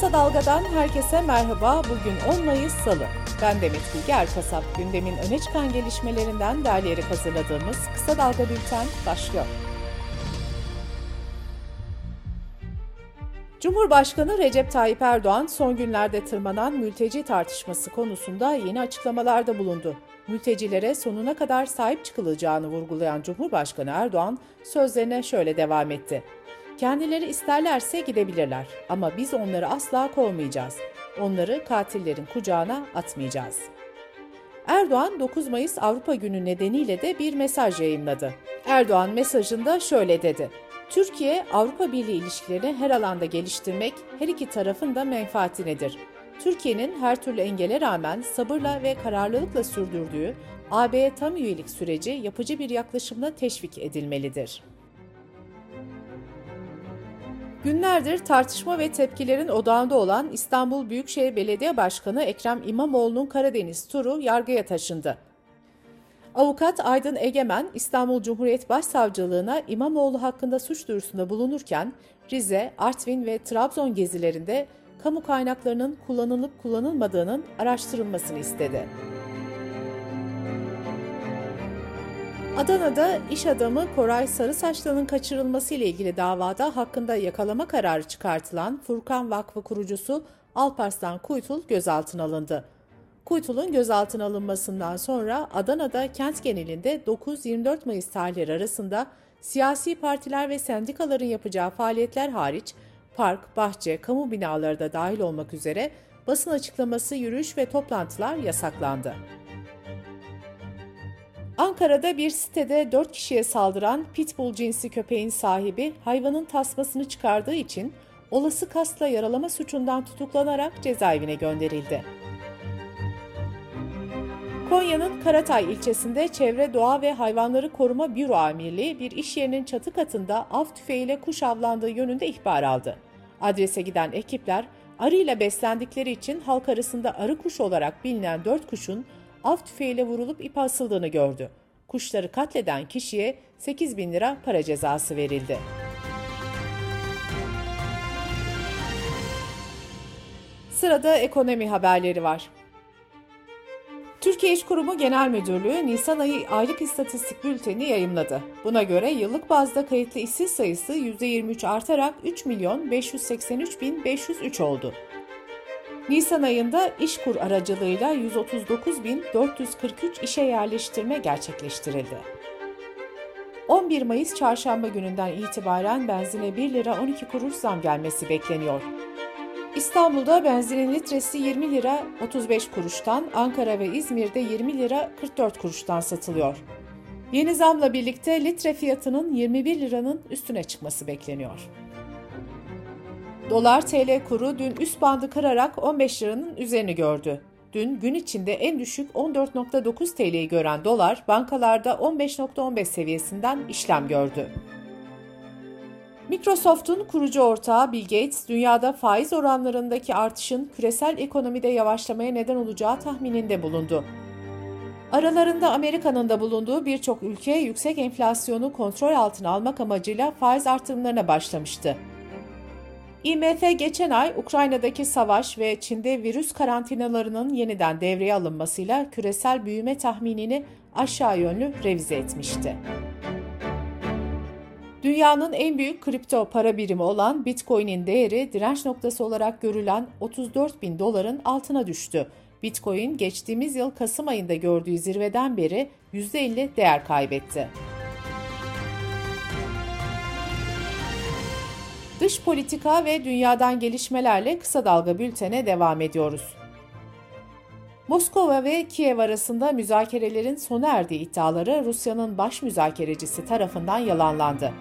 Kısa Dalga'dan herkese merhaba. Bugün 10 Mayıs Salı. Ben Demet Bilge Erkasap. Gündemin öne çıkan gelişmelerinden derleyerek hazırladığımız Kısa Dalga Bülten başlıyor. Cumhurbaşkanı Recep Tayyip Erdoğan son günlerde tırmanan mülteci tartışması konusunda yeni açıklamalarda bulundu. Mültecilere sonuna kadar sahip çıkılacağını vurgulayan Cumhurbaşkanı Erdoğan sözlerine şöyle devam etti. Kendileri isterlerse gidebilirler ama biz onları asla kovmayacağız. Onları katillerin kucağına atmayacağız. Erdoğan 9 Mayıs Avrupa Günü nedeniyle de bir mesaj yayınladı. Erdoğan mesajında şöyle dedi. Türkiye, Avrupa Birliği ilişkilerini her alanda geliştirmek her iki tarafın da menfaatinedir. Türkiye'nin her türlü engele rağmen sabırla ve kararlılıkla sürdürdüğü AB'ye tam üyelik süreci yapıcı bir yaklaşımla teşvik edilmelidir. Günlerdir tartışma ve tepkilerin odağında olan İstanbul Büyükşehir Belediye Başkanı Ekrem İmamoğlu'nun Karadeniz turu yargıya taşındı. Avukat Aydın Egemen, İstanbul Cumhuriyet Başsavcılığına İmamoğlu hakkında suç duyurusunda bulunurken, Rize, Artvin ve Trabzon gezilerinde kamu kaynaklarının kullanılıp kullanılmadığının araştırılmasını istedi. Adana'da iş adamı Koray Sarısaçlı'nın kaçırılması ile ilgili davada hakkında yakalama kararı çıkartılan Furkan Vakfı kurucusu Alparslan Kuytul gözaltına alındı. Kuytul'un gözaltına alınmasından sonra Adana'da kent genelinde 9-24 Mayıs tarihleri arasında siyasi partiler ve sendikaların yapacağı faaliyetler hariç park, bahçe, kamu binaları da dahil olmak üzere basın açıklaması, yürüyüş ve toplantılar yasaklandı. Ankara'da bir sitede 4 kişiye saldıran pitbull cinsi köpeğin sahibi hayvanın tasmasını çıkardığı için olası kasla yaralama suçundan tutuklanarak cezaevine gönderildi. Konya'nın Karatay ilçesinde Çevre Doğa ve Hayvanları Koruma Büro Amirliği bir iş yerinin çatı katında av tüfeğiyle kuş avlandığı yönünde ihbar aldı. Adrese giden ekipler arıyla beslendikleri için halk arasında arı kuş olarak bilinen dört kuşun av tüfeğiyle vurulup ip asıldığını gördü. Kuşları katleden kişiye 8 bin lira para cezası verildi. Sırada ekonomi haberleri var. Türkiye İş Kurumu Genel Müdürlüğü Nisan ayı aylık istatistik bülteni yayımladı. Buna göre yıllık bazda kayıtlı işsiz sayısı %23 artarak 3 milyon 583 bin 503 oldu. Nisan ayında İşkur aracılığıyla 139.443 işe yerleştirme gerçekleştirildi. 11 Mayıs çarşamba gününden itibaren benzine 1 lira 12 kuruş zam gelmesi bekleniyor. İstanbul'da benzinin litresi 20 lira 35 kuruştan, Ankara ve İzmir'de 20 lira 44 kuruştan satılıyor. Yeni zamla birlikte litre fiyatının 21 liranın üstüne çıkması bekleniyor. Dolar TL kuru dün üst bandı kırarak 15 liranın üzerini gördü. Dün gün içinde en düşük 14.9 TL'yi gören dolar bankalarda 15.15 seviyesinden işlem gördü. Microsoft'un kurucu ortağı Bill Gates, dünyada faiz oranlarındaki artışın küresel ekonomide yavaşlamaya neden olacağı tahmininde bulundu. Aralarında Amerika'nın da bulunduğu birçok ülke yüksek enflasyonu kontrol altına almak amacıyla faiz artırımlarına başlamıştı. IMF geçen ay Ukrayna'daki savaş ve Çin'de virüs karantinalarının yeniden devreye alınmasıyla küresel büyüme tahminini aşağı yönlü revize etmişti. Dünyanın en büyük kripto para birimi olan Bitcoin'in değeri direnç noktası olarak görülen 34 bin doların altına düştü. Bitcoin geçtiğimiz yıl Kasım ayında gördüğü zirveden beri %50 değer kaybetti. Dış politika ve dünyadan gelişmelerle kısa dalga bültene devam ediyoruz. Moskova ve Kiev arasında müzakerelerin sona erdiği iddiaları Rusya'nın baş müzakerecisi tarafından yalanlandı.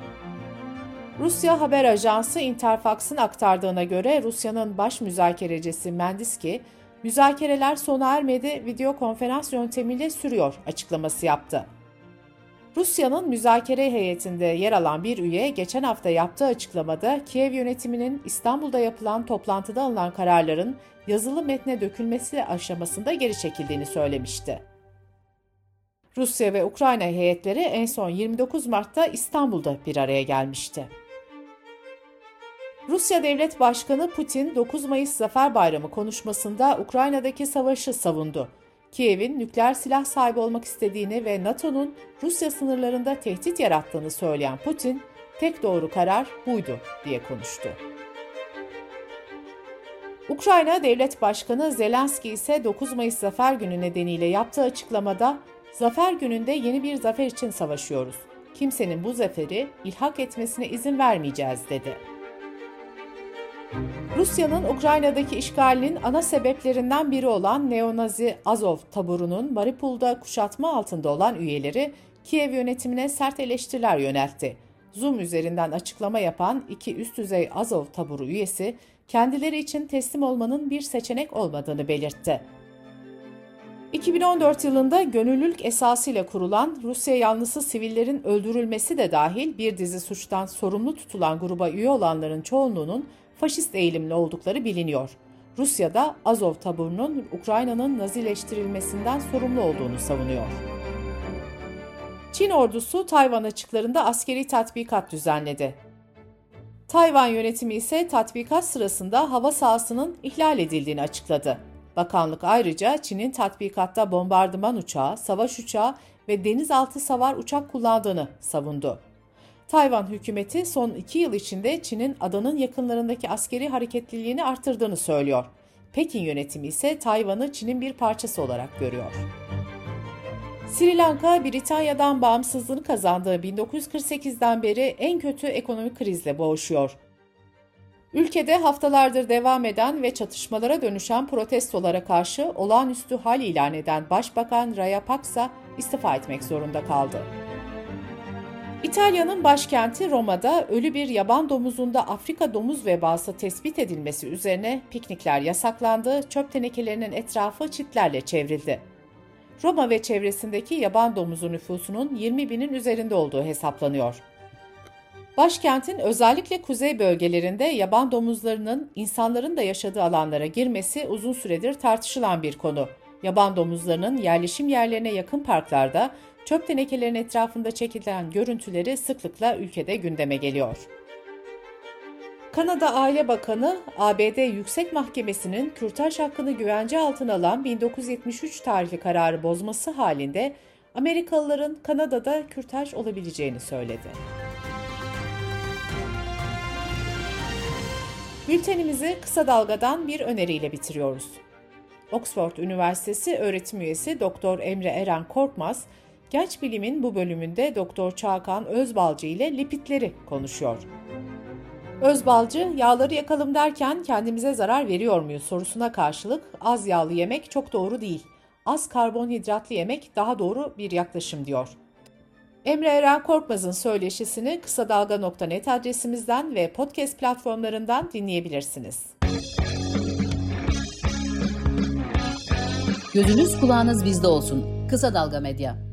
Rusya haber ajansı Interfax'ın aktardığına göre Rusya'nın baş müzakerecisi Mendiski, müzakereler sona ermedi, video konferans yöntemiyle sürüyor açıklaması yaptı. Rusya'nın müzakere heyetinde yer alan bir üye geçen hafta yaptığı açıklamada Kiev yönetiminin İstanbul'da yapılan toplantıda alınan kararların yazılı metne dökülmesi aşamasında geri çekildiğini söylemişti. Rusya ve Ukrayna heyetleri en son 29 Mart'ta İstanbul'da bir araya gelmişti. Rusya Devlet Başkanı Putin 9 Mayıs Zafer Bayramı konuşmasında Ukrayna'daki savaşı savundu. Kiev'in nükleer silah sahibi olmak istediğini ve NATO'nun Rusya sınırlarında tehdit yarattığını söyleyen Putin, tek doğru karar buydu diye konuştu. Ukrayna Devlet Başkanı Zelenski ise 9 Mayıs Zafer Günü nedeniyle yaptığı açıklamada Zafer gününde yeni bir zafer için savaşıyoruz. Kimsenin bu zaferi ilhak etmesine izin vermeyeceğiz dedi. Rusya'nın Ukrayna'daki işgalinin ana sebeplerinden biri olan neonazi Azov taburunun Mariupol'da kuşatma altında olan üyeleri Kiev yönetimine sert eleştiriler yöneltti. Zoom üzerinden açıklama yapan iki üst düzey Azov taburu üyesi kendileri için teslim olmanın bir seçenek olmadığını belirtti. 2014 yılında gönüllülük esasıyla kurulan Rusya yanlısı sivillerin öldürülmesi de dahil bir dizi suçtan sorumlu tutulan gruba üye olanların çoğunluğunun faşist eğilimli oldukları biliniyor. Rusya'da Azov taburunun Ukrayna'nın nazileştirilmesinden sorumlu olduğunu savunuyor. Çin ordusu Tayvan açıklarında askeri tatbikat düzenledi. Tayvan yönetimi ise tatbikat sırasında hava sahasının ihlal edildiğini açıkladı. Bakanlık ayrıca Çin'in tatbikatta bombardıman uçağı, savaş uçağı ve denizaltı savar uçak kullandığını savundu. Tayvan hükümeti son iki yıl içinde Çin'in adanın yakınlarındaki askeri hareketliliğini arttırdığını söylüyor. Pekin yönetimi ise Tayvan'ı Çin'in bir parçası olarak görüyor. Sri Lanka, Britanya'dan bağımsızlığını kazandığı 1948'den beri en kötü ekonomik krizle boğuşuyor. Ülkede haftalardır devam eden ve çatışmalara dönüşen protestolara karşı olağanüstü hal ilan eden Başbakan Rayapaksa istifa etmek zorunda kaldı. İtalya'nın başkenti Roma'da ölü bir yaban domuzunda Afrika domuz vebası tespit edilmesi üzerine piknikler yasaklandı, çöp tenekelerinin etrafı çitlerle çevrildi. Roma ve çevresindeki yaban domuzu nüfusunun 20 binin üzerinde olduğu hesaplanıyor. Başkentin özellikle kuzey bölgelerinde yaban domuzlarının insanların da yaşadığı alanlara girmesi uzun süredir tartışılan bir konu. Yaban domuzlarının yerleşim yerlerine yakın parklarda çöp tenekelerinin etrafında çekilen görüntüleri sıklıkla ülkede gündeme geliyor. Kanada Aile Bakanı, ABD Yüksek Mahkemesi'nin kürtaj hakkını güvence altına alan 1973 tarihli kararı bozması halinde Amerikalıların Kanada'da kürtaj olabileceğini söyledi. Bültenimizi kısa dalgadan bir öneriyle bitiriyoruz. Oxford Üniversitesi öğretim üyesi Dr. Emre Eren Korkmaz, Genç Bilim'in bu bölümünde Doktor Çağkan Özbalcı ile lipitleri konuşuyor. Özbalcı, yağları yakalım derken kendimize zarar veriyor muyuz sorusuna karşılık az yağlı yemek çok doğru değil. Az karbonhidratlı yemek daha doğru bir yaklaşım diyor. Emre Eren Korkmaz'ın söyleşisini kısa dalga.net adresimizden ve podcast platformlarından dinleyebilirsiniz. Gözünüz kulağınız bizde olsun. Kısa Dalga Medya.